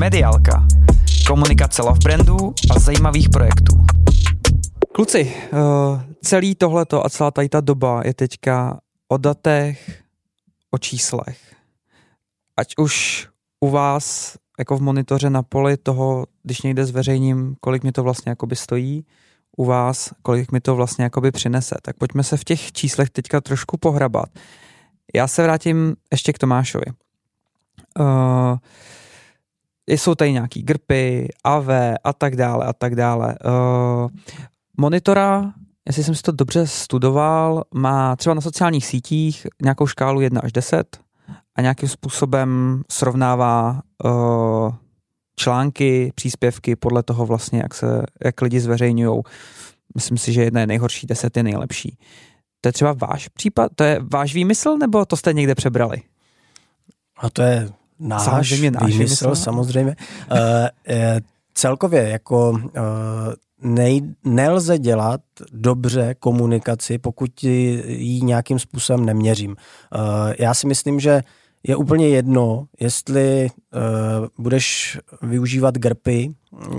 Mediálka. Komunikace love brandů a zajímavých projektů. Kluci, uh, celý tohleto a celá tady ta doba je teďka o datech, o číslech. Ať už u vás jako v monitoře na poli toho, když někde zveřejním, kolik mi to vlastně jakoby stojí, u vás, kolik mi to vlastně jakoby přinese. Tak pojďme se v těch číslech teďka trošku pohrabat. Já se vrátím ještě k Tomášovi. Uh, jsou tady nějaký grpy, AV a tak dále a tak dále. Uh, monitora, jestli jsem si to dobře studoval, má třeba na sociálních sítích nějakou škálu 1 až 10 a nějakým způsobem srovnává uh, články, příspěvky podle toho vlastně, jak, se, jak lidi zveřejňují. Myslím si, že jedna je nejhorší, deset je nejlepší. To je třeba váš případ? To je váš výmysl, nebo to jste někde přebrali? A to je náš, samozřejmě náš výmysl, výmysl, samozřejmě. Uh, celkově jako uh, nej, nelze dělat dobře komunikaci, pokud ji nějakým způsobem neměřím. Uh, já si myslím, že je úplně jedno, jestli uh, budeš využívat GRPy,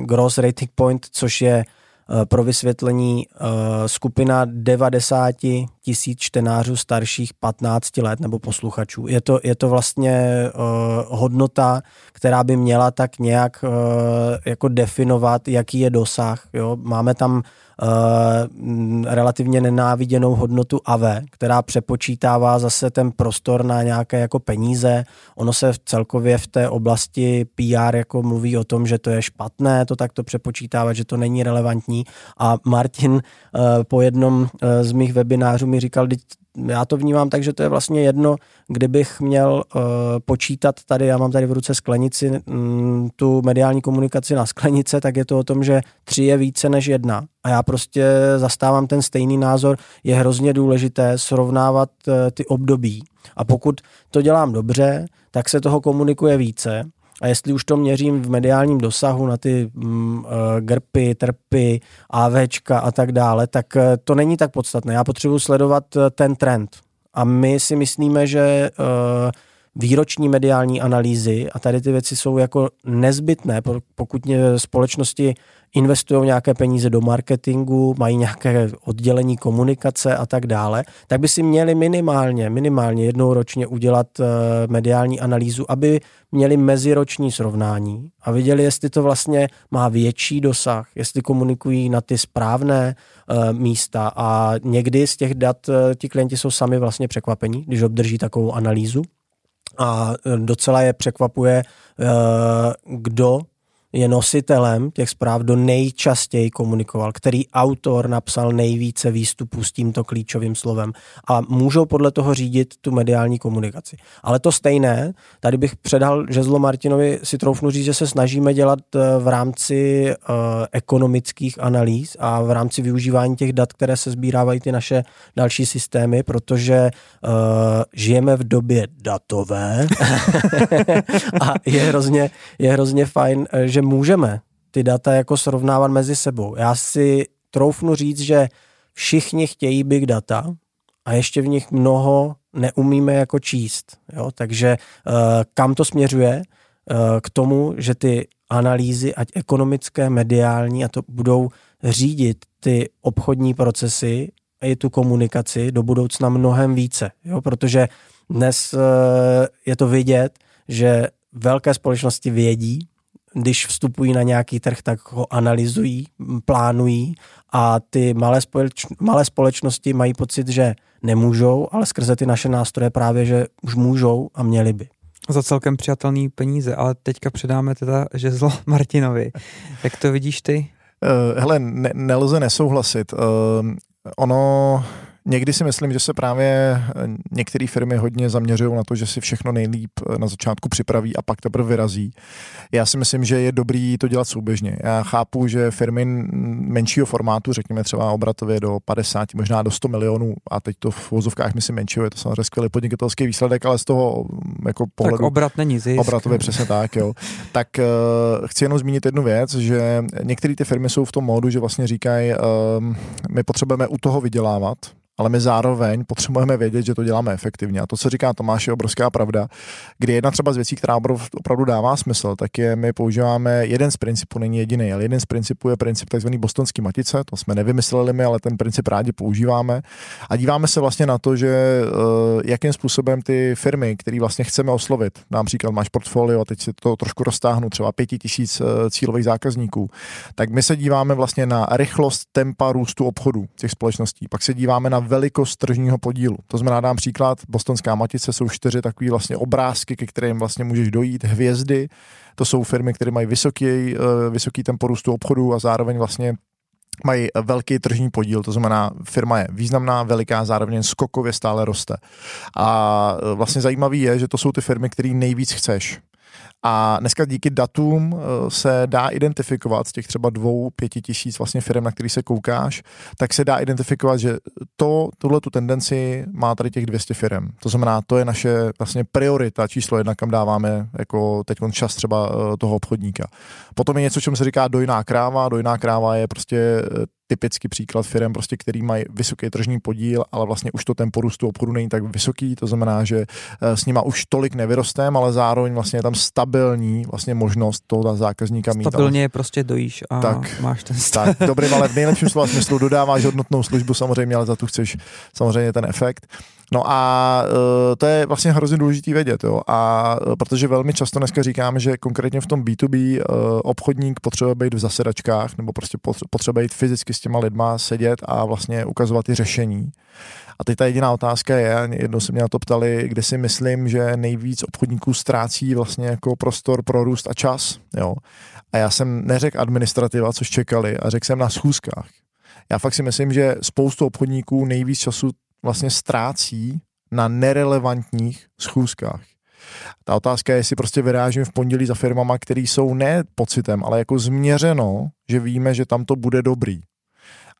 Gross Rating Point, což je uh, pro vysvětlení uh, skupina 90 tisíc čtenářů starších 15 let nebo posluchačů. Je to, je to vlastně uh, hodnota, která by měla tak nějak jako definovat, jaký je dosah. Jo? Máme tam relativně nenáviděnou hodnotu AV, která přepočítává zase ten prostor na nějaké jako peníze. Ono se celkově v té oblasti PR jako mluví o tom, že to je špatné to takto přepočítávat, že to není relevantní a Martin uh, po jednom uh, z mých webinářů mi říkal, já to vnímám tak, že to je vlastně jedno, kdybych měl uh, počítat tady, já mám tady v ruce sklenici, um, tu mediální komunikaci na sklenice, tak je to o tom, že tři je více než jedna. A já prostě zastávám ten stejný názor, je hrozně důležité srovnávat uh, ty období. A pokud to dělám dobře, tak se toho komunikuje více a jestli už to měřím v mediálním dosahu na ty mm, uh, grpy, trpy, AVčka a tak dále, tak uh, to není tak podstatné. Já potřebuji sledovat uh, ten trend. A my si myslíme, že uh, výroční mediální analýzy a tady ty věci jsou jako nezbytné, pokud společnosti investují nějaké peníze do marketingu, mají nějaké oddělení komunikace a tak dále, tak by si měli minimálně, minimálně jednou ročně udělat uh, mediální analýzu, aby měli meziroční srovnání a viděli, jestli to vlastně má větší dosah, jestli komunikují na ty správné uh, místa. A někdy z těch dat uh, ti klienti jsou sami vlastně překvapení, když obdrží takovou analýzu a docela je překvapuje, kdo je nositelem těch zpráv, do nejčastěji komunikoval, který autor napsal nejvíce výstupů s tímto klíčovým slovem a můžou podle toho řídit tu mediální komunikaci. Ale to stejné, tady bych předal žezlo Martinovi, si troufnu říct, že se snažíme dělat eh, v rámci uh, ekonomických analýz a v rámci využívání těch dat, které se sbírávají ty naše další systémy, protože uh, žijeme v době datové a je hrozně, je hrozně fajn, že můžeme ty data jako srovnávat mezi sebou. Já si troufnu říct, že všichni chtějí big data a ještě v nich mnoho neumíme jako číst. Jo? Takže uh, kam to směřuje? Uh, k tomu, že ty analýzy, ať ekonomické, mediální, a to budou řídit ty obchodní procesy i tu komunikaci do budoucna mnohem více. Jo? Protože dnes uh, je to vidět, že velké společnosti vědí, když vstupují na nějaký trh, tak ho analyzují, plánují a ty malé, společ, malé společnosti mají pocit, že nemůžou, ale skrze ty naše nástroje právě, že už můžou a měli by. Za celkem přijatelný peníze, ale teďka předáme teda žezlo Martinovi. Jak to vidíš ty? Uh, hele, ne, nelze nesouhlasit. Uh, ono Někdy si myslím, že se právě eh, některé firmy hodně zaměřují na to, že si všechno nejlíp eh, na začátku připraví a pak teprve vyrazí. Já si myslím, že je dobrý to dělat souběžně. Já chápu, že firmy menšího formátu, řekněme třeba obratově do 50, možná do 100 milionů, a teď to v vozovkách myslím menšího, je to samozřejmě skvělý podnikatelský výsledek, ale z toho mm, jako pohledu... Tak obrat není zisk. Obratově přesně tak, jo. Tak uh, chci jenom zmínit jednu věc, že některé ty firmy jsou v tom módu, že vlastně říkají, uh, my potřebujeme u toho vydělávat, ale my zároveň potřebujeme vědět, že to děláme efektivně. A to, co říká Tomáš, je obrovská pravda, kdy jedna třeba z věcí, která opravdu dává smysl, tak je, my používáme jeden z principů, není jediný, ale jeden z principů je princip tzv. bostonský matice, to jsme nevymysleli my, ale ten princip rádi používáme. A díváme se vlastně na to, že uh, jakým způsobem ty firmy, které vlastně chceme oslovit, například máš portfolio, a teď si to trošku roztáhnu, třeba pěti tisíc uh, cílových zákazníků, tak my se díváme vlastně na rychlost tempa růstu obchodu těch společností. Pak se díváme na velikost tržního podílu. To znamená, dám příklad, Bostonská matice jsou čtyři takové vlastně obrázky, ke kterým vlastně můžeš dojít, hvězdy, to jsou firmy, které mají vysoký, eh, vysoký tempo růstu obchodu a zároveň vlastně mají velký tržní podíl, to znamená, firma je významná, veliká, zároveň skokově stále roste. A eh, vlastně zajímavý je, že to jsou ty firmy, které nejvíc chceš. A dneska díky datům eh, se dá identifikovat z těch třeba dvou, pěti tisíc vlastně firm, na který se koukáš, tak se dá identifikovat, že to, tuhle tu tendenci má tady těch 200 firm. To znamená, to je naše vlastně priorita číslo jedna, kam dáváme jako teď čas třeba eh, toho obchodníka. Potom je něco, čemu se říká dojná kráva. Dojná kráva je prostě eh, typický příklad firm, prostě, který mají vysoký tržní podíl, ale vlastně už to tempo růstu obchodu není tak vysoký, to znamená, že s nima už tolik nevyrostem, ale zároveň vlastně je tam stabilní vlastně možnost toho zákazníka mít. Stabilně je prostě dojíš a tak, máš ten stav. Tak, dobrý, ale v nejlepším slova smyslu dodáváš hodnotnou službu samozřejmě, ale za tu chceš samozřejmě ten efekt. No a uh, to je vlastně hrozně důležitý vědět, jo. A uh, protože velmi často dneska říkáme, že konkrétně v tom B2B uh, obchodník potřebuje být v zasedačkách nebo prostě potřebuje být fyzicky s těma lidma sedět a vlastně ukazovat ty řešení. A teď ta jediná otázka je, jednou se mě na to ptali, kde si myslím, že nejvíc obchodníků ztrácí vlastně jako prostor pro růst a čas. Jo. A já jsem neřekl administrativa, což čekali, a řekl jsem na schůzkách. Já fakt si myslím, že spoustu obchodníků nejvíc času vlastně ztrácí na nerelevantních schůzkách. Ta otázka je, jestli prostě vyrážím v pondělí za firmama, které jsou ne pocitem, ale jako změřeno, že víme, že tam to bude dobrý.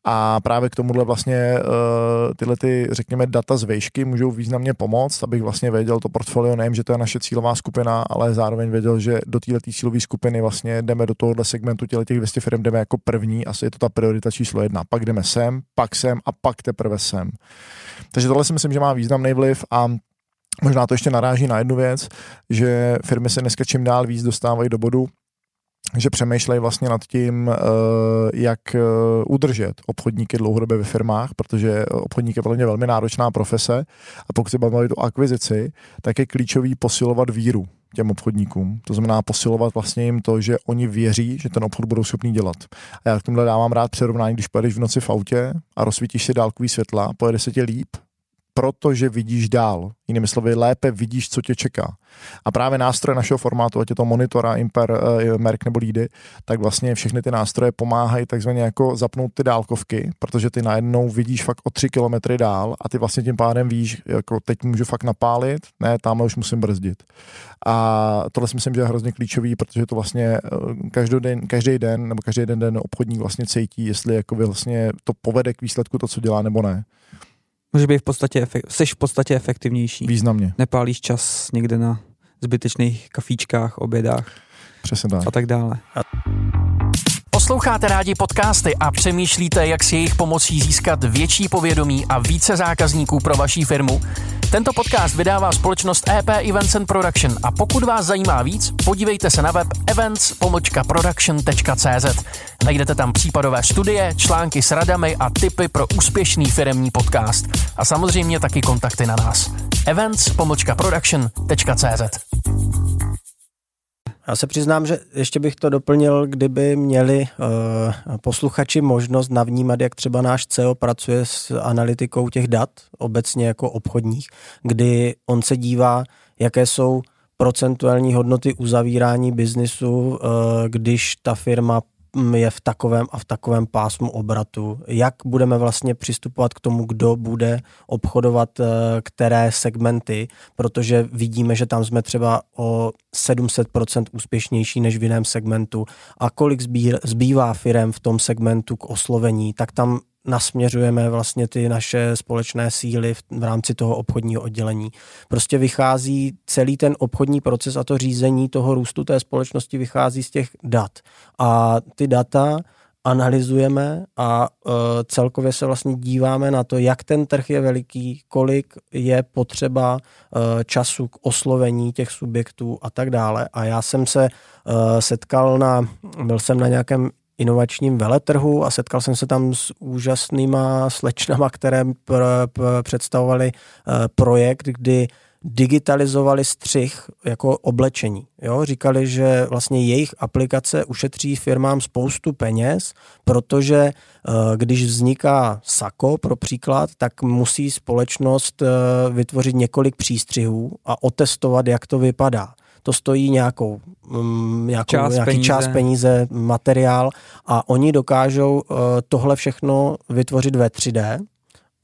A právě k tomuhle vlastně uh, tyhle ty, řekněme, data z vejšky můžou významně pomoct, abych vlastně věděl to portfolio, nejen, že to je naše cílová skupina, ale zároveň věděl, že do této cílové skupiny vlastně jdeme do tohohle segmentu těle těch 200 firm, jdeme jako první, asi je to ta priorita číslo jedna. Pak jdeme sem, pak sem a pak teprve sem. Takže tohle si myslím, že má významný vliv a Možná to ještě naráží na jednu věc, že firmy se dneska čím dál víc dostávají do bodu, že přemýšlejí vlastně nad tím, eh, jak eh, udržet obchodníky dlouhodobě ve firmách, protože obchodník je podle mě velmi náročná profese a pokud se bavíme o akvizici, tak je klíčový posilovat víru těm obchodníkům. To znamená posilovat vlastně jim to, že oni věří, že ten obchod budou schopni dělat. A já k tomhle dávám rád přirovnání, když pojedeš v noci v autě a rozsvítíš si dálkový světla, pojede se ti líp, protože vidíš dál. Jinými slovy, lépe vidíš, co tě čeká. A právě nástroje našeho formátu, ať je to monitora, Imper, uh, Merk nebo Lídy, tak vlastně všechny ty nástroje pomáhají takzvaně jako zapnout ty dálkovky, protože ty najednou vidíš fakt o tři kilometry dál a ty vlastně tím pádem víš, jako teď můžu fakt napálit, ne, tam už musím brzdit. A tohle si myslím, že je hrozně klíčový, protože to vlastně eh, každý den, každý den nebo každý den den obchodník vlastně cítí, jestli jako vlastně to povede k výsledku to, co dělá, nebo ne. Může být v podstatě, jsi v podstatě efektivnější. Významně. Nepálíš čas někde na zbytečných kafíčkách, obědách. Přesně tak. A tak dále. Posloucháte rádi podcasty a přemýšlíte, jak si jejich pomocí získat větší povědomí a více zákazníků pro vaší firmu? Tento podcast vydává společnost EP Events and Production a pokud vás zajímá víc, podívejte se na web events.production.cz. Najdete tam případové studie, články s radami a tipy pro úspěšný firemní podcast. A samozřejmě taky kontakty na nás. events.production.cz já se přiznám, že ještě bych to doplnil, kdyby měli uh, posluchači možnost navnímat, jak třeba náš CEO pracuje s analytikou těch dat, obecně jako obchodních, kdy on se dívá, jaké jsou procentuální hodnoty uzavírání biznisu, uh, když ta firma je v takovém a v takovém pásmu obratu. Jak budeme vlastně přistupovat k tomu, kdo bude obchodovat eh, které segmenty, protože vidíme, že tam jsme třeba o 700% úspěšnější než v jiném segmentu. A kolik zbývá firem v tom segmentu k oslovení, tak tam nasměřujeme vlastně ty naše společné síly v, v rámci toho obchodního oddělení. Prostě vychází celý ten obchodní proces a to řízení toho růstu té společnosti vychází z těch dat. A ty data analyzujeme a uh, celkově se vlastně díváme na to, jak ten trh je veliký, kolik je potřeba uh, času k oslovení těch subjektů a tak dále. A já jsem se uh, setkal na, byl jsem na nějakém inovačním veletrhu a setkal jsem se tam s úžasnýma slečnama, které pr- pr- představovali uh, projekt, kdy digitalizovali střih jako oblečení. Jo? Říkali, že vlastně jejich aplikace ušetří firmám spoustu peněz, protože eh, když vzniká sako pro příklad, tak musí společnost eh, vytvořit několik přístřihů a otestovat, jak to vypadá to stojí nějakou, um, nějakou čas nějaký peníze. čas, peníze, materiál a oni dokážou uh, tohle všechno vytvořit ve 3D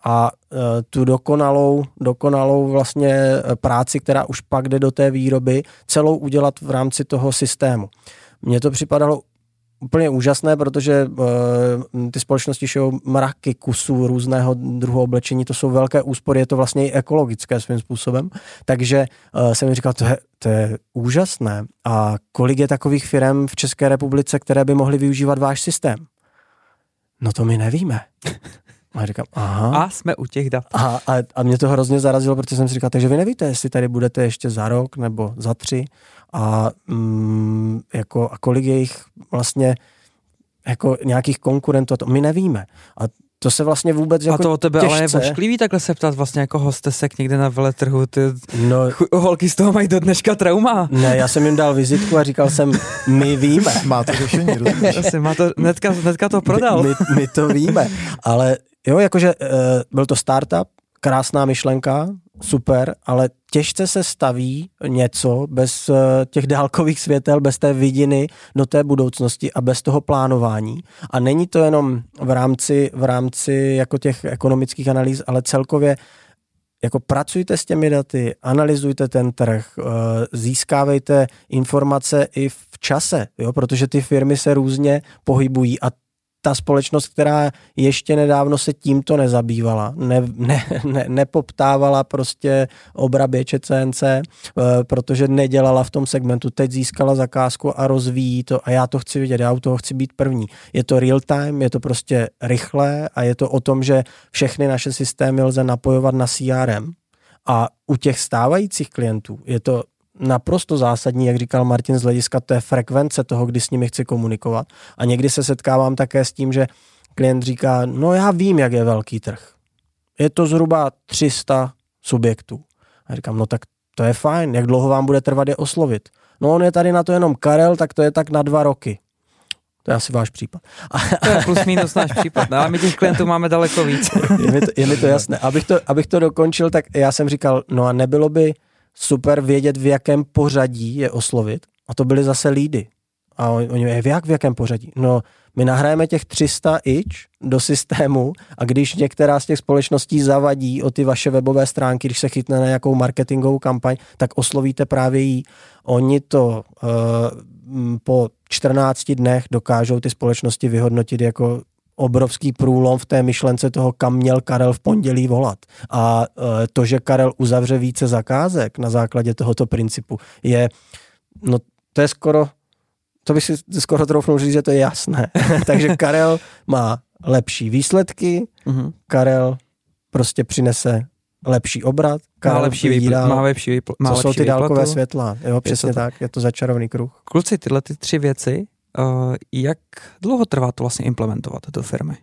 a uh, tu dokonalou, dokonalou vlastně eh, práci, která už pak jde do té výroby, celou udělat v rámci toho systému. Mně to připadalo úplně úžasné, protože uh, ty společnosti šijou mraky kusů různého druhu oblečení, to jsou velké úspory, je to vlastně i ekologické svým způsobem, takže uh, jsem mi říkal, to je, to je úžasné a kolik je takových firm v České republice, které by mohly využívat váš systém? No to my nevíme. A říkám, aha. A jsme u těch dat. Aha, a, a mě to hrozně zarazilo, protože jsem si říkal, takže vy nevíte, jestli tady budete ještě za rok nebo za tři a, mm, jako, a kolik je jich vlastně jako nějakých konkurentů, to my nevíme. A to se vlastně vůbec jako A to o tebe těžce... ale je vošklivý takhle se ptát vlastně jako hostesek někde na veletrhu, ty no, holky z toho mají do dneška trauma. Ne, já jsem jim dal vizitku a říkal jsem, my víme. Má to řešení, rozumíš? má to, netka, netka to prodal. My, my, my to víme, ale jo, jakože uh, byl to startup, krásná myšlenka, super, ale těžce se staví něco bez uh, těch dálkových světel, bez té vidiny do té budoucnosti a bez toho plánování. A není to jenom v rámci, v rámci jako těch ekonomických analýz, ale celkově jako pracujte s těmi daty, analyzujte ten trh, uh, získávejte informace i v čase, jo, protože ty firmy se různě pohybují a ta společnost, která ještě nedávno se tímto nezabývala, ne, ne, ne, nepoptávala prostě obraběče CNC, eh, protože nedělala v tom segmentu. Teď získala zakázku a rozvíjí to a já to chci vidět, já u toho chci být první. Je to real time, je to prostě rychlé a je to o tom, že všechny naše systémy lze napojovat na CRM. A u těch stávajících klientů je to naprosto zásadní, jak říkal Martin z hlediska té frekvence toho, kdy s nimi chci komunikovat. A někdy se setkávám také s tím, že klient říká, no já vím, jak je velký trh. Je to zhruba 300 subjektů. A říkám, no tak to je fajn, jak dlouho vám bude trvat je oslovit. No on je tady na to jenom Karel, tak to je tak na dva roky. To je asi váš případ. To je plus minus náš případ, no, ale my těch klientů máme daleko víc. Je mi to, je mi to jasné. Abych to, abych to dokončil, tak já jsem říkal, no a nebylo by super vědět, v jakém pořadí je oslovit. A to byly zase lídy. A oni, je, v jak v jakém pořadí? No, my nahrajeme těch 300 ič do systému a když některá z těch společností zavadí o ty vaše webové stránky, když se chytne na nějakou marketingovou kampaň, tak oslovíte právě jí. Oni to uh, po 14 dnech dokážou ty společnosti vyhodnotit jako obrovský průlom v té myšlence toho, kam měl Karel v pondělí volat. A e, to, že Karel uzavře více zakázek na základě tohoto principu, je, no to je skoro, to by si skoro troufnul říct, že to je jasné. Takže Karel má lepší výsledky, uh-huh. Karel prostě přinese lepší obrat, Karel má lepší výpl- má lepší výpl- má Co lepší jsou ty dálkové světla, jo, přesně je tak, je to začarovný kruh. Kluci, tyhle ty tři věci jak dlouho trvá to vlastně implementovat do firmy?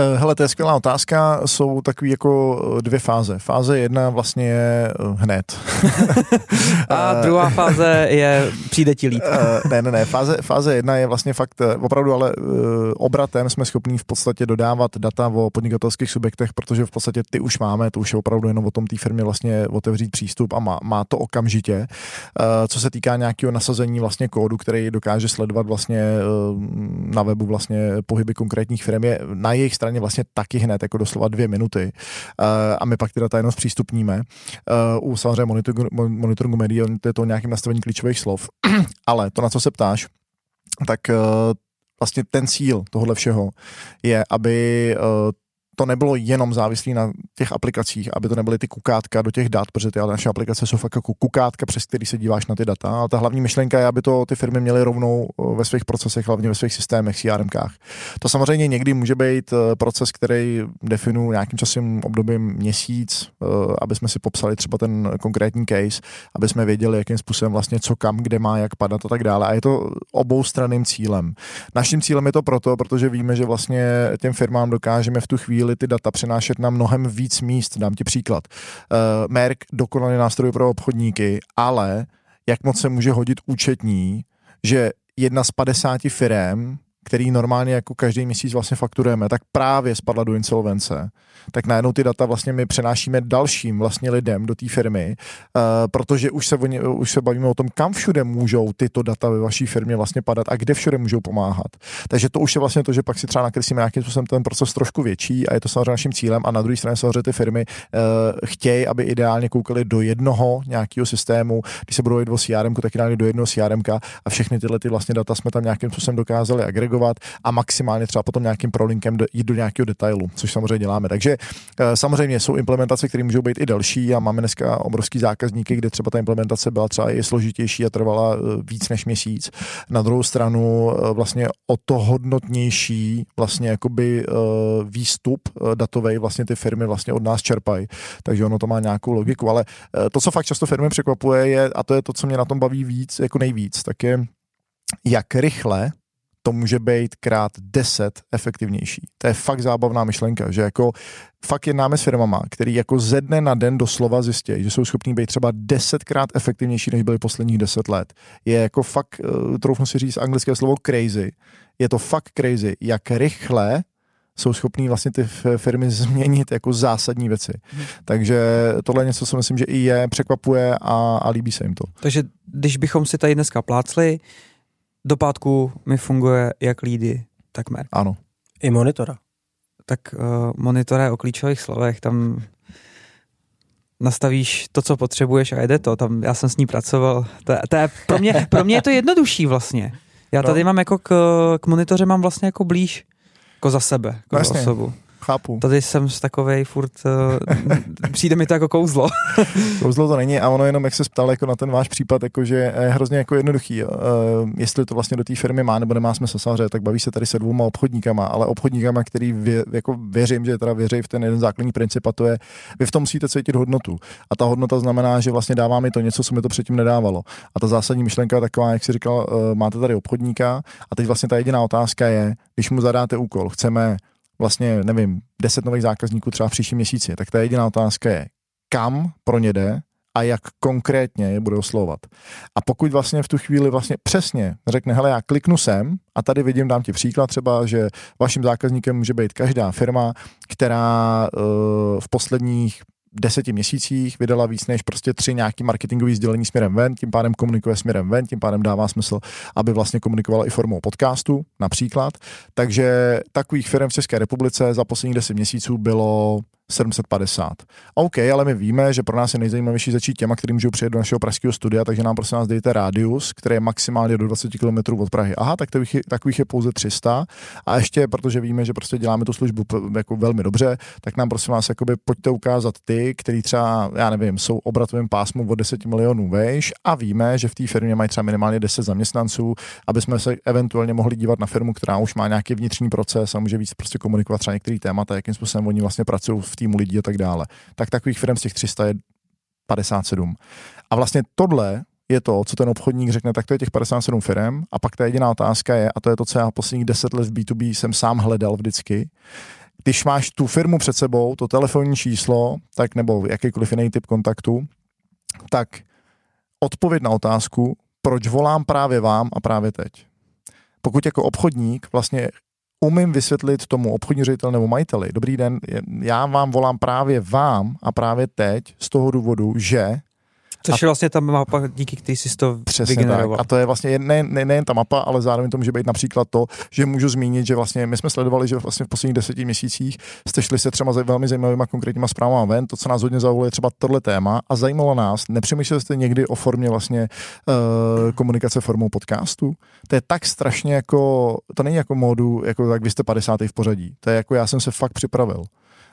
Eh, hele, to je skvělá otázka. Jsou takové jako eh, dvě fáze. Fáze jedna vlastně je hned. A druhá fáze je přijde ti líp. ne, ne, ne. Fáze, fáze jedna je vlastně fakt opravdu, ale obratem jsme schopní v podstatě dodávat data o podnikatelských subjektech, protože v podstatě ty už máme, to už je opravdu jenom o tom té firmě vlastně otevřít přístup a má, má to okamžitě. Co se týká nějakého nasazení vlastně kódu, který dokáže sledovat vlastně na webu vlastně pohyby konkrétních firm, je na jejich straně straně vlastně taky hned, jako doslova dvě minuty. Uh, a my pak ty data jenom zpřístupníme. Uh, u samozřejmě monitoringu, monitoringu médií je to nějakým nastavení klíčových slov. Ale to, na co se ptáš, tak uh, vlastně ten cíl tohohle všeho je, aby to nebylo jenom závislé na těch aplikacích, aby to nebyly ty kukátka do těch dat, protože ty naše aplikace jsou fakt jako kukátka, přes který se díváš na ty data. A ta hlavní myšlenka je, aby to ty firmy měly rovnou ve svých procesech, hlavně ve svých systémech, CRMkách. To samozřejmě někdy může být e, proces, který definuje nějakým časem obdobím měsíc, e, aby jsme si popsali třeba ten konkrétní case, aby jsme věděli, jakým způsobem vlastně co kam, kde má, jak padat a tak dále. A je to obou straným cílem. Naším cílem je to proto, protože víme, že vlastně těm firmám dokážeme v tu chvíli ty data přenášet na mnohem víc míst. Dám ti příklad. Uh, Merck dokonalý nástroj pro obchodníky, ale jak moc se může hodit účetní, že jedna z 50 firm který normálně jako každý měsíc vlastně fakturujeme, tak právě spadla do insolvence, tak najednou ty data vlastně my přenášíme dalším vlastně lidem do té firmy, uh, protože už se, oni, už se bavíme o tom, kam všude můžou tyto data ve vaší firmě vlastně padat a kde všude můžou pomáhat. Takže to už je vlastně to, že pak si třeba nakreslíme nějakým způsobem ten proces trošku větší a je to samozřejmě naším cílem a na druhé straně samozřejmě ty firmy uh, chtějí, aby ideálně koukali do jednoho nějakého systému, když se budou jít o CRM, tak ideálně do jednoho CRM a všechny tyhle ty vlastně data jsme tam nějakým způsobem dokázali agregovat agregovat a maximálně třeba potom nějakým prolinkem jít do nějakého detailu, což samozřejmě děláme. Takže eh, samozřejmě jsou implementace, které můžou být i delší a máme dneska obrovský zákazníky, kde třeba ta implementace byla třeba i složitější a trvala eh, víc než měsíc. Na druhou stranu eh, vlastně o to hodnotnější vlastně jakoby výstup datový vlastně ty firmy vlastně od nás čerpají. Takže ono to má nějakou logiku, ale to, co fakt často firmy překvapuje, je, a to je to, co mě na tom baví víc, jako nejvíc, tak je, jak rychle to může být krát 10 efektivnější. To je fakt zábavná myšlenka, že jako fakt jednáme s firmama, který jako ze dne na den doslova zjistí, že jsou schopní být třeba desetkrát efektivnější, než byly posledních deset let. Je jako fakt, uh, troufnu si říct anglické slovo crazy, je to fakt crazy, jak rychle jsou schopní vlastně ty firmy změnit jako zásadní věci. Hmm. Takže tohle je něco, co myslím, že i je, překvapuje a, a líbí se jim to. Takže když bychom si tady dneska plácli, do pátku mi funguje jak lídy, tak mer. Ano. I monitora. Tak uh, monitora je o klíčových slovech, tam nastavíš to, co potřebuješ a jede to. Tam já jsem s ní pracoval. To, to je, pro, mě, pro mě je to jednodušší vlastně. Já tady no. mám jako k, k monitoře mám vlastně jako blíž jako za sebe, jako vlastně. osobu. Chápu. Tady jsem z takovej furt, uh, přijde mi to jako kouzlo. kouzlo to není a ono jenom, jak se ptal jako na ten váš případ, jako že je hrozně jako jednoduchý. Uh, jestli to vlastně do té firmy má nebo nemá smysl samozřejmě, tak baví se tady se dvouma obchodníkama, ale obchodníkama, který vě, jako věřím, že teda věří v ten jeden základní princip a to je, vy v tom musíte cítit hodnotu. A ta hodnota znamená, že vlastně dává mi to něco, co mi to předtím nedávalo. A ta zásadní myšlenka je taková, jak si říkal, uh, máte tady obchodníka a teď vlastně ta jediná otázka je, když mu zadáte úkol, chceme vlastně, nevím, deset nových zákazníků třeba v příštím měsíci, tak ta jediná otázka je, kam pro ně jde a jak konkrétně je bude oslovovat. A pokud vlastně v tu chvíli vlastně přesně řekne, hele, já kliknu sem a tady vidím, dám ti příklad třeba, že vaším zákazníkem může být každá firma, která uh, v posledních deseti měsících vydala víc než prostě tři nějaký marketingový sdělení směrem ven, tím pádem komunikuje směrem ven, tím pádem dává smysl, aby vlastně komunikovala i formou podcastu například. Takže takových firm v České republice za posledních deset měsíců bylo 750. OK, ale my víme, že pro nás je nejzajímavější začít těma, kteří můžou přijet do našeho pražského studia, takže nám prosím nás dejte rádius, který je maximálně do 20 km od Prahy. Aha, tak takových, takových je pouze 300. A ještě, protože víme, že prostě děláme tu službu jako velmi dobře, tak nám prosím vás jakoby pojďte ukázat ty, který třeba, já nevím, jsou obratovým pásmu od 10 milionů vejš a víme, že v té firmě mají třeba minimálně 10 zaměstnanců, aby jsme se eventuálně mohli dívat na firmu, která už má nějaký vnitřní proces a může víc prostě komunikovat třeba některý témata, jakým způsobem oni vlastně pracují v týmu lidí a tak dále. Tak takových firm z těch 300 je 57. A vlastně tohle je to, co ten obchodník řekne, tak to je těch 57 firm a pak ta jediná otázka je, a to je to, co já posledních 10 let v B2B jsem sám hledal vždycky, když máš tu firmu před sebou, to telefonní číslo, tak nebo jakýkoliv jiný typ kontaktu, tak odpověď na otázku, proč volám právě vám a právě teď. Pokud jako obchodník vlastně umím vysvětlit tomu obchodní ředitel nebo majiteli, dobrý den, já vám volám právě vám a právě teď z toho důvodu, že Což je vlastně ta mapa, díky který jsi to Přesně vygeneroval. Tak. A to je vlastně nejen ne, ne ta mapa, ale zároveň to může být například to, že můžu zmínit, že vlastně my jsme sledovali, že vlastně v posledních deseti měsících jste šli se třeba velmi zajímavými konkrétníma zprávama ven. To, co nás hodně zaujalo, je třeba tohle téma a zajímalo nás. Nepřemýšleli jste někdy o formě vlastně uh, komunikace formou podcastu? To je tak strašně jako, to není jako módu, jako tak vy jste 50. v pořadí. To je jako já jsem se fakt připravil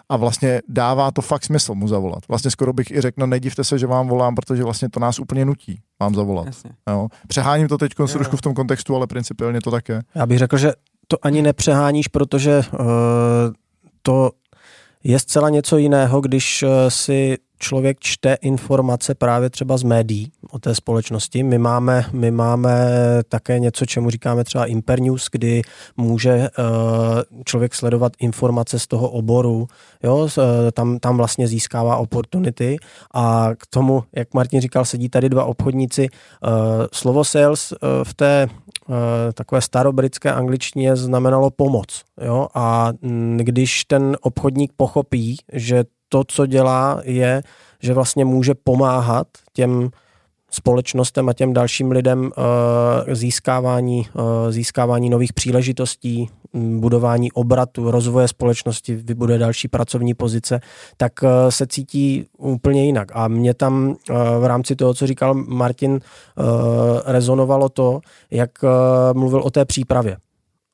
a vlastně dává to fakt smysl mu zavolat. Vlastně skoro bych i řekl, no nedivte se, že vám volám, protože vlastně to nás úplně nutí vám zavolat. Jo. Přeháním to teď trošku v tom kontextu, ale principiálně to také. Já bych řekl, že to ani nepřeháníš, protože uh, to je zcela něco jiného, když eh, si člověk čte informace právě třeba z médií o té společnosti. My máme, my máme také něco, čemu říkáme třeba Impernews, kdy může uh, člověk sledovat informace z toho oboru, jo, uh, tam, tam vlastně získává opportunity a k tomu, jak Martin říkal, sedí tady dva obchodníci. Uh, slovo sales v té takové starobritské angličtině znamenalo pomoc. Jo? A když ten obchodník pochopí, že to, co dělá, je, že vlastně může pomáhat těm společnostem a těm dalším lidem uh, získávání, uh, získávání nových příležitostí, budování obratu, rozvoje společnosti, vybuduje další pracovní pozice, tak uh, se cítí úplně jinak. A mě tam v rámci toho, co říkal Martin, rezonovalo to, jak mluvil o té přípravě.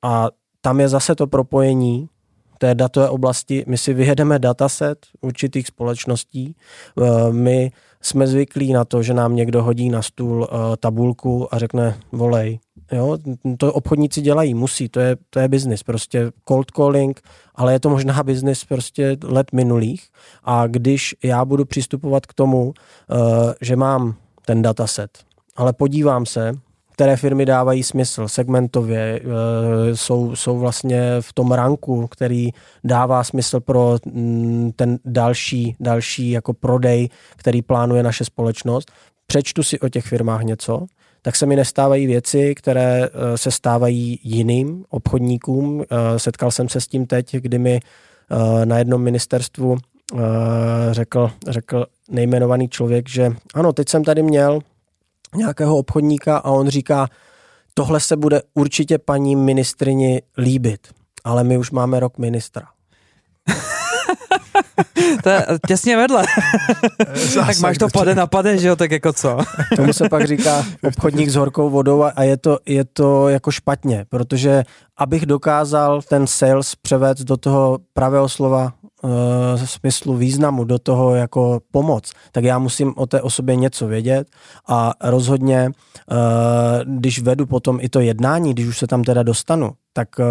A tam je zase to propojení té datové oblasti. My si vyjedeme dataset určitých společností. Eh, my jsme zvyklí na to, že nám někdo hodí na stůl eh, tabulku a řekne volej. Jo, to obchodníci dělají, musí, to je, to je biznis, prostě cold calling, ale je to možná biznis prostě let minulých a když já budu přistupovat k tomu, eh, že mám ten dataset, ale podívám se, které firmy dávají smysl segmentově, eh, jsou, jsou vlastně v tom ranku, který dává smysl pro mm, ten další, další jako prodej, který plánuje naše společnost. Přečtu si o těch firmách něco, tak se mi nestávají věci, které eh, se stávají jiným obchodníkům. Eh, setkal jsem se s tím teď, kdy mi na jednom ministerstvu řekl, řekl nejmenovaný člověk, že ano, teď jsem tady měl nějakého obchodníka a on říká, tohle se bude určitě paní ministrini líbit, ale my už máme rok ministra. to je těsně vedle. tak máš to pade na pade, že jo, tak jako co? Tomu se pak říká obchodník s horkou vodou a je to, je to jako špatně, protože abych dokázal ten sales převést do toho pravého slova v smyslu významu do toho jako pomoc, tak já musím o té osobě něco vědět a rozhodně, eh, když vedu potom i to jednání, když už se tam teda dostanu, tak eh,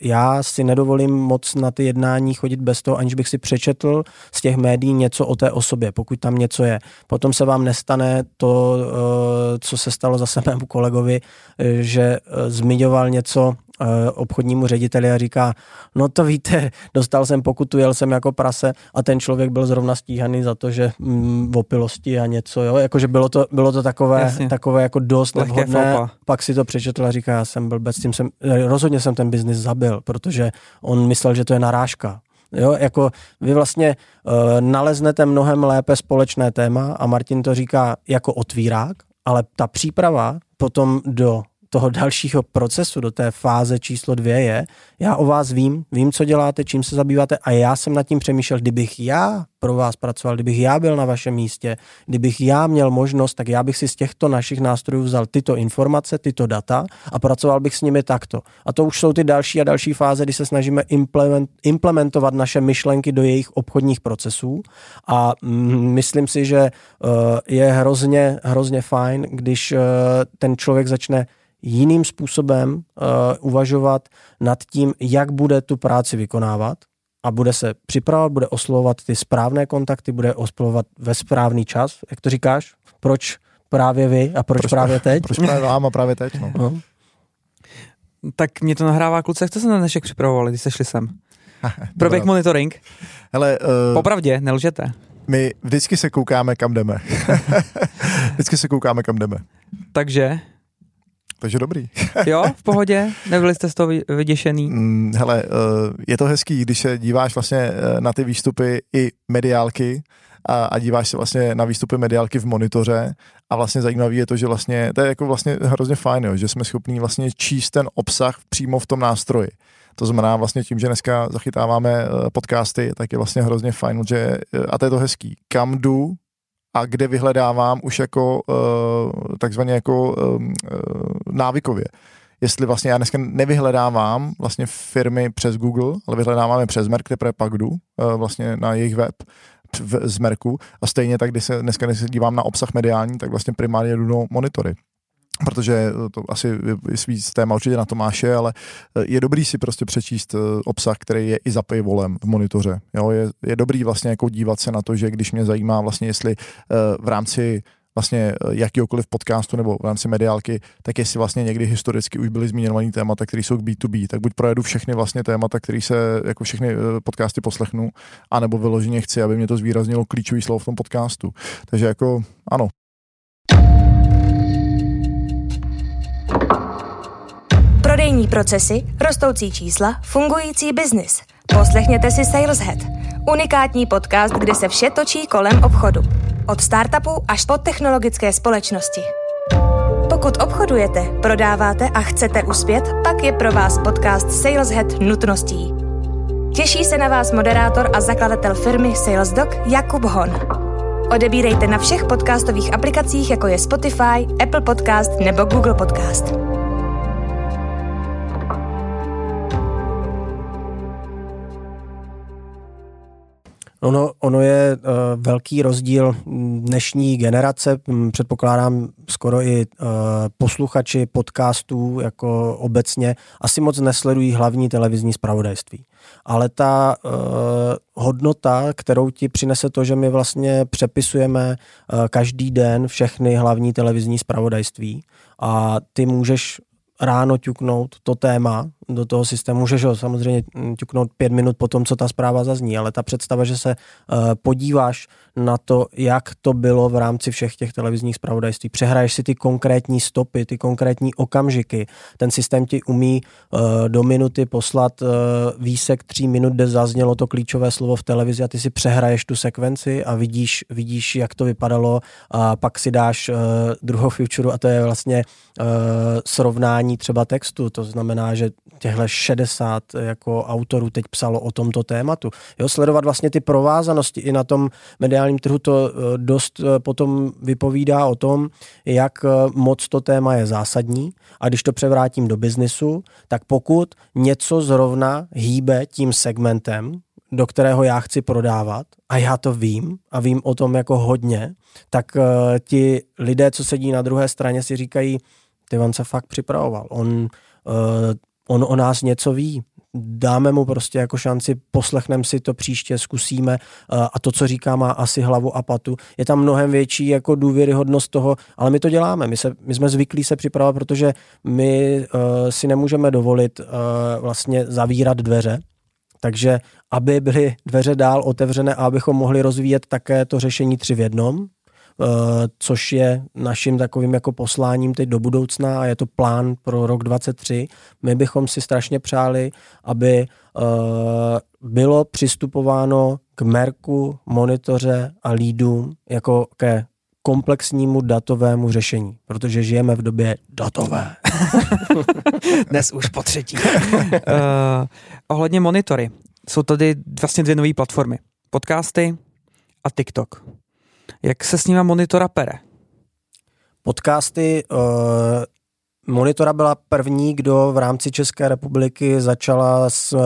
já si nedovolím moc na ty jednání chodit bez toho, aniž bych si přečetl z těch médií něco o té osobě, pokud tam něco je. Potom se vám nestane to, eh, co se stalo zase mému kolegovi, že zmiňoval něco obchodnímu řediteli a říká, no to víte, dostal jsem pokutu, jel jsem jako prase. A ten člověk byl zrovna stíhaný za to, že mm, v opilosti a něco, jo, jakože bylo to, bylo to takové, takové jako dost nevhodné, pak si to přečetl a říká, já jsem blbec, tím jsem, rozhodně jsem ten biznis zabil, protože on myslel, že to je narážka. Jo, jako vy vlastně uh, naleznete mnohem lépe společné téma a Martin to říká jako otvírák, ale ta příprava potom do toho dalšího procesu, do té fáze číslo dvě je, já o vás vím, vím, co děláte, čím se zabýváte a já jsem nad tím přemýšlel, kdybych já pro vás pracoval, kdybych já byl na vašem místě, kdybych já měl možnost, tak já bych si z těchto našich nástrojů vzal tyto informace, tyto data a pracoval bych s nimi takto. A to už jsou ty další a další fáze, kdy se snažíme implement, implementovat naše myšlenky do jejich obchodních procesů a mm, myslím si, že uh, je hrozně, hrozně fajn, když uh, ten člověk začne jiným způsobem uh, uvažovat nad tím, jak bude tu práci vykonávat a bude se připravovat, bude oslovovat ty správné kontakty, bude oslovovat ve správný čas, jak to říkáš? Proč právě vy a proč, proč právě teď? Proč právě vám a právě teď? No. no. Tak mě to nahrává kluce, jak jste se na dnešek připravovali, když jste šli sem? Proběh monitoring. Hele, uh, Popravdě, nelžete. My vždycky se koukáme, kam jdeme. vždycky se koukáme, kam jdeme. Takže? Takže dobrý. jo, v pohodě? Nebyli jste z toho vyděšený? Mm, hele, eh, je to hezký, když se díváš vlastně eh, na ty výstupy i mediálky, a, a díváš se vlastně na výstupy mediálky v monitoře a vlastně zajímavý je to, že vlastně, to je jako vlastně hrozně fajn, jo, že jsme schopní vlastně číst ten obsah přímo v tom nástroji. To znamená vlastně tím, že dneska zachytáváme eh, podcasty, tak je vlastně hrozně fajn, že, a to je to hezký, kam jdu, a kde vyhledávám už jako uh, takzvaně jako um, uh, návykově. jestli vlastně já dneska nevyhledávám vlastně firmy přes Google, ale vyhledávám je přes Merk, teprve pak jdu eh, vlastně na jejich web z Merku a stejně tak, když se dneska když se dívám na obsah mediální, tak vlastně primárně jdu monitory protože to asi víc téma určitě na Tomáše, ale je dobrý si prostě přečíst obsah, který je i za volem v monitoře. Jo, je, je dobrý vlastně jako dívat se na to, že když mě zajímá vlastně, jestli v rámci vlastně eh, jakýkoliv podcastu nebo v rámci mediálky, tak jestli vlastně někdy historicky už byly zmíněnovaný témata, které jsou k B2B, tak buď projedu všechny vlastně témata, které se jako všechny eh, podcasty poslechnu, anebo vyloženě chci, aby mě to zvýraznilo klíčový slovo v tom podcastu. Takže jako ano. Prodejní procesy, rostoucí čísla, fungující biznis. Poslechněte si Sales Head, unikátní podcast, kde se vše točí kolem obchodu. Od startupu až po technologické společnosti. Pokud obchodujete, prodáváte a chcete uspět, pak je pro vás podcast Saleshead nutností. Těší se na vás moderátor a zakladatel firmy SalesDoc Jakub Hon. Odebírejte na všech podcastových aplikacích, jako je Spotify, Apple Podcast nebo Google Podcast. Ono, ono je uh, velký rozdíl dnešní generace, předpokládám skoro i uh, posluchači podcastů jako obecně asi moc nesledují hlavní televizní zpravodajství. Ale ta uh, hodnota, kterou ti přinese to, že my vlastně přepisujeme uh, každý den všechny hlavní televizní zpravodajství a ty můžeš ráno ťuknout to téma do toho systému. Můžeš ho samozřejmě ťuknout pět minut po tom, co ta zpráva zazní, ale ta představa, že se uh, podíváš na to, jak to bylo v rámci všech těch televizních zpravodajství. Přehraješ si ty konkrétní stopy, ty konkrétní okamžiky. Ten systém ti umí uh, do minuty poslat uh, výsek tří minut, kde zaznělo to klíčové slovo v televizi a ty si přehraješ tu sekvenci a vidíš, vidíš jak to vypadalo a pak si dáš uh, druhou future a to je vlastně srovnání třeba textu. To znamená, že těchhle 60 jako autorů teď psalo o tomto tématu. Jo, sledovat vlastně ty provázanosti i na tom mediálním trhu to eh, dost eh, potom vypovídá o tom, jak eh, moc to téma je zásadní a když to převrátím do biznisu, tak pokud něco zrovna hýbe tím segmentem, do kterého já chci prodávat a já to vím a vím o tom jako hodně, tak uh, ti lidé, co sedí na druhé straně, si říkají, ty on se fakt připravoval. On uh, on o nás něco ví. Dáme mu prostě jako šanci, poslechneme si to příště, zkusíme a to, co říká, má asi hlavu a patu. Je tam mnohem větší jako důvěryhodnost toho, ale my to děláme. My, se, my jsme zvyklí se připravovat, protože my uh, si nemůžeme dovolit uh, vlastně zavírat dveře, takže aby byly dveře dál otevřené a abychom mohli rozvíjet také to řešení tři v jednom, což je naším takovým jako posláním teď do budoucna a je to plán pro rok 23. My bychom si strašně přáli, aby eh, bylo přistupováno k Merku, monitoře a lídům jako ke komplexnímu datovému řešení, protože žijeme v době datové. Dnes už po třetí. uh, ohledně monitory. Jsou tady vlastně dvě nové platformy. Podcasty a TikTok. Jak se s nima monitora pere? Podcasty, uh, Monitora byla první, kdo v rámci České republiky začala s uh,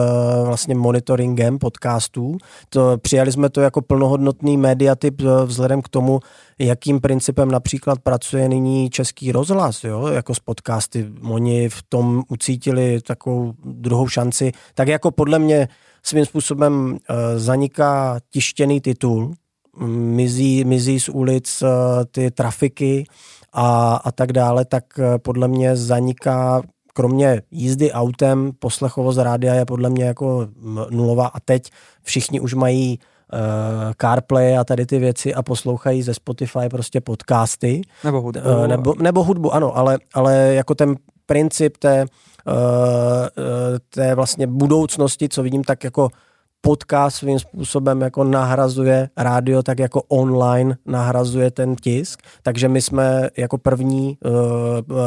vlastně monitoringem podcastů. To, přijali jsme to jako plnohodnotný mediatyp uh, vzhledem k tomu, jakým principem například pracuje nyní Český rozhlas, jo, jako s podcasty. Oni v tom ucítili takovou druhou šanci. Tak jako podle mě svým způsobem zaniká tištěný titul, mizí, mizí z ulic eh, ty trafiky a, a tak dále, tak eh, podle mě zaniká kromě jízdy autem, poslechovost rádia je podle mě jako nulová a teď všichni už mají uh, CarPlay a tady ty věci a poslouchají ze Spotify prostě podcasty. Nebo hudbu. Uh, nebo, nebo hudbu, ano, ale, ale jako ten princip té, uh, té vlastně budoucnosti, co vidím, tak jako podcast svým způsobem jako nahrazuje rádio, tak jako online nahrazuje ten tisk. Takže my jsme jako první uh,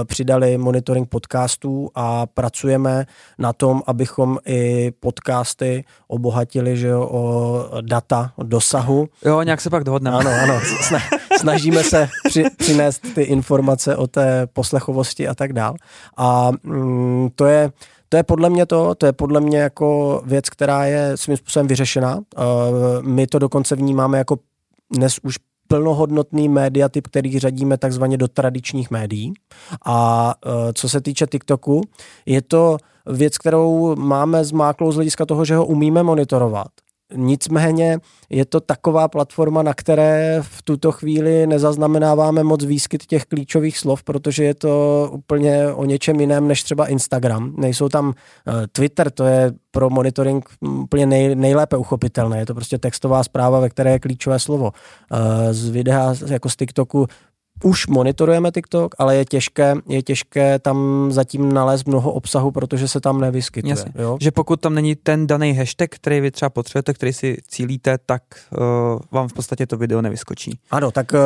přidali monitoring podcastů a pracujeme na tom, abychom i podcasty obohatili že jo, o data, o dosahu. Jo, nějak se pak dohodneme. Ano, ano. Snažíme se při, přinést ty informace o té poslechovosti a tak dál. A mm, to je to je podle mě to, to je podle mě jako věc, která je svým způsobem vyřešená. Uh, my to dokonce vnímáme jako dnes už plnohodnotný médiatyp, který řadíme takzvaně do tradičních médií. A uh, co se týče TikToku, je to věc, kterou máme zmáklou z hlediska toho, že ho umíme monitorovat. Nicméně je to taková platforma, na které v tuto chvíli nezaznamenáváme moc výskyt těch klíčových slov, protože je to úplně o něčem jiném než třeba Instagram. Nejsou tam uh, Twitter, to je pro monitoring úplně nej, nejlépe uchopitelné. Je to prostě textová zpráva, ve které je klíčové slovo. Uh, z videa jako z TikToku už monitorujeme TikTok, ale je těžké, je těžké tam zatím nalézt mnoho obsahu, protože se tam nevyskytuje. Jasně. Jo? Že pokud tam není ten daný hashtag, který vy třeba potřebujete, který si cílíte, tak uh, vám v podstatě to video nevyskočí. Ano, tak uh,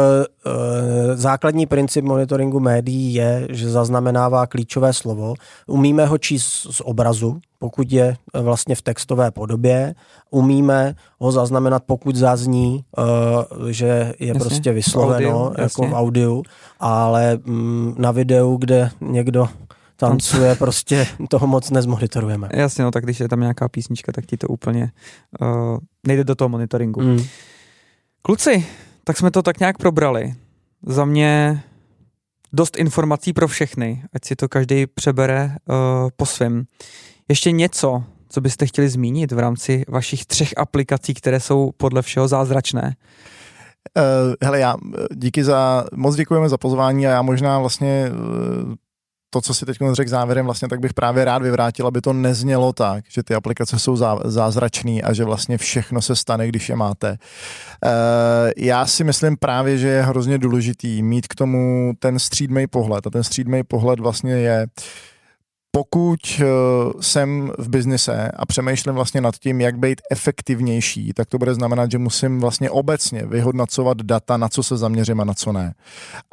základní princip monitoringu médií je, že zaznamenává klíčové slovo. Umíme ho číst z obrazu, pokud je eh, vlastně v textové podobě. Umíme ho zaznamenat, pokud zazní, uh, že je jasně, prostě vysloveno v audiu, jako v audiu, ale mm, na videu, kde někdo tancuje, prostě toho moc nezmonitorujeme. Jasně, no tak když je tam nějaká písnička, tak ti to úplně uh, nejde do toho monitoringu. Mm. Kluci, tak jsme to tak nějak probrali. Za mě dost informací pro všechny, ať si to každý přebere uh, po svém. Ještě něco, co byste chtěli zmínit v rámci vašich třech aplikací, které jsou podle všeho zázračné? Uh, hele, já díky za, moc děkujeme za pozvání a já možná vlastně uh, to, co si teď řekl závěrem, vlastně tak bych právě rád vyvrátil, aby to neznělo tak, že ty aplikace jsou zá, zázračné a že vlastně všechno se stane, když je máte. Uh, já si myslím právě, že je hrozně důležitý mít k tomu ten střídmej pohled a ten střídmej pohled vlastně je pokud eh, jsem v biznise a přemýšlím vlastně nad tím, jak být efektivnější, tak to bude znamenat, že musím vlastně obecně vyhodnocovat data, na co se zaměřím a na co ne.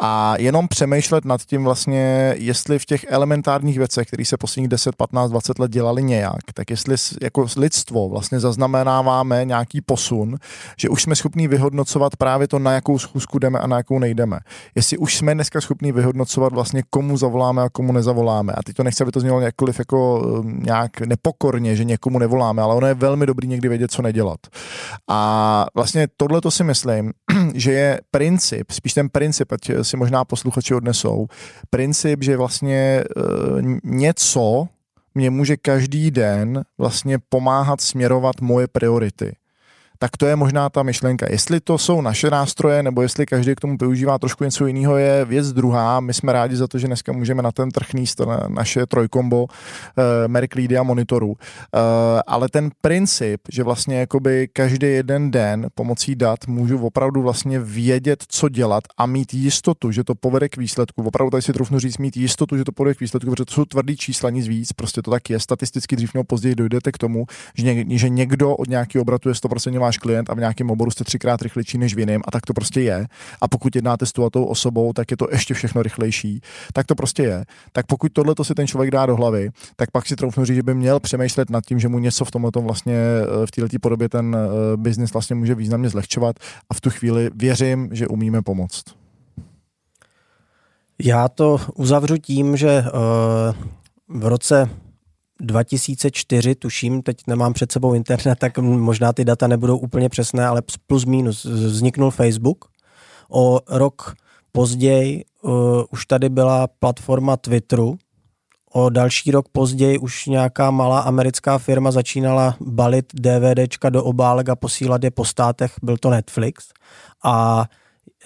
A jenom přemýšlet nad tím vlastně, jestli v těch elementárních věcech, které se posledních 10, 15, 20 let dělali nějak, tak jestli jako lidstvo vlastně zaznamenáváme nějaký posun, že už jsme schopni vyhodnocovat právě to, na jakou schůzku jdeme a na jakou nejdeme. Jestli už jsme dneska schopni vyhodnocovat vlastně, komu zavoláme a komu nezavoláme. A teď to nechci, aby to znělo jakkoliv jako um, nějak nepokorně, že někomu nevoláme, ale ono je velmi dobrý někdy vědět, co nedělat. A vlastně tohle to si myslím, že je princip, spíš ten princip, ať si možná posluchači odnesou, princip, že vlastně uh, něco mě může každý den vlastně pomáhat směrovat moje priority tak to je možná ta myšlenka. Jestli to jsou naše nástroje, nebo jestli každý k tomu využívá trošku něco jiného, je věc druhá. My jsme rádi za to, že dneska můžeme na ten trh níst na naše trojkombo uh, Merck a Monitoru. Uh, ale ten princip, že vlastně jakoby každý jeden den pomocí dat můžu opravdu vlastně vědět, co dělat a mít jistotu, že to povede k výsledku. Opravdu tady si trufnu říct, mít jistotu, že to povede k výsledku, protože to jsou tvrdý čísla, nic víc, prostě to tak je. Statisticky dřív nebo později dojdete k tomu, že, že někdo od nějakého obratu je 100% váš klient a v nějakém oboru jste třikrát rychlejší než v jiném a tak to prostě je. A pokud jednáte s tou osobou, tak je to ještě všechno rychlejší. Tak to prostě je. Tak pokud tohle to si ten člověk dá do hlavy, tak pak si troufnu říct, že by měl přemýšlet nad tím, že mu něco v tomhle vlastně eh, v této podobě ten eh, biznis vlastně může významně zlehčovat a v tu chvíli věřím, že umíme pomoct. Já to uzavřu tím, že uh, v roce 2004, tuším, teď nemám před sebou internet, tak možná ty data nebudou úplně přesné, ale plus minus vzniknul Facebook. O rok později uh, už tady byla platforma Twitteru, O další rok později už nějaká malá americká firma začínala balit DVDčka do obálek a posílat je po státech, byl to Netflix. A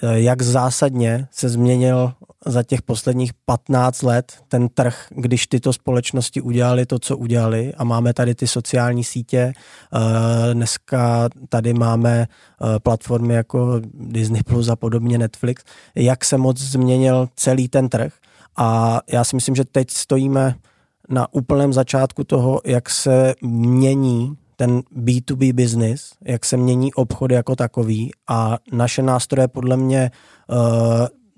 jak zásadně se změnil za těch posledních 15 let ten trh, když tyto společnosti udělali to, co udělali a máme tady ty sociální sítě. Eh, dneska tady máme eh, platformy jako Disney Plus a podobně Netflix. Jak se moc změnil celý ten trh a já si myslím, že teď stojíme na úplném začátku toho, jak se mění ten B2B business, jak se mění obchod jako takový a naše nástroje podle mě uh,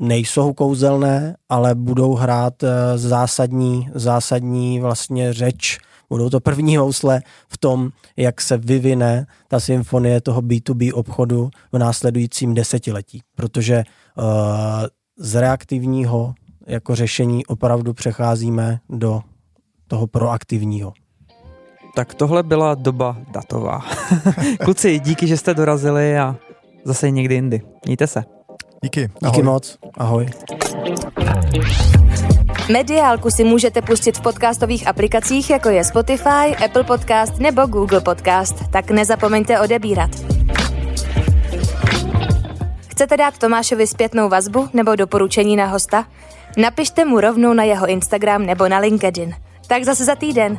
nejsou kouzelné, ale budou hrát uh, zásadní, zásadní vlastně řeč budou to první housle v tom, jak se vyvine ta symfonie toho B2B obchodu v následujícím desetiletí. Protože uh, z reaktivního jako řešení opravdu přecházíme do toho proaktivního. Tak tohle byla doba datová. Kluci, díky, že jste dorazili a zase někdy jindy. Mějte se. Díky. Ahoj. Díky moc. Ahoj. Mediálku si můžete pustit v podcastových aplikacích, jako je Spotify, Apple Podcast nebo Google Podcast, tak nezapomeňte odebírat. Chcete dát Tomášovi zpětnou vazbu nebo doporučení na hosta? Napište mu rovnou na jeho Instagram nebo na LinkedIn. Tak zase za týden.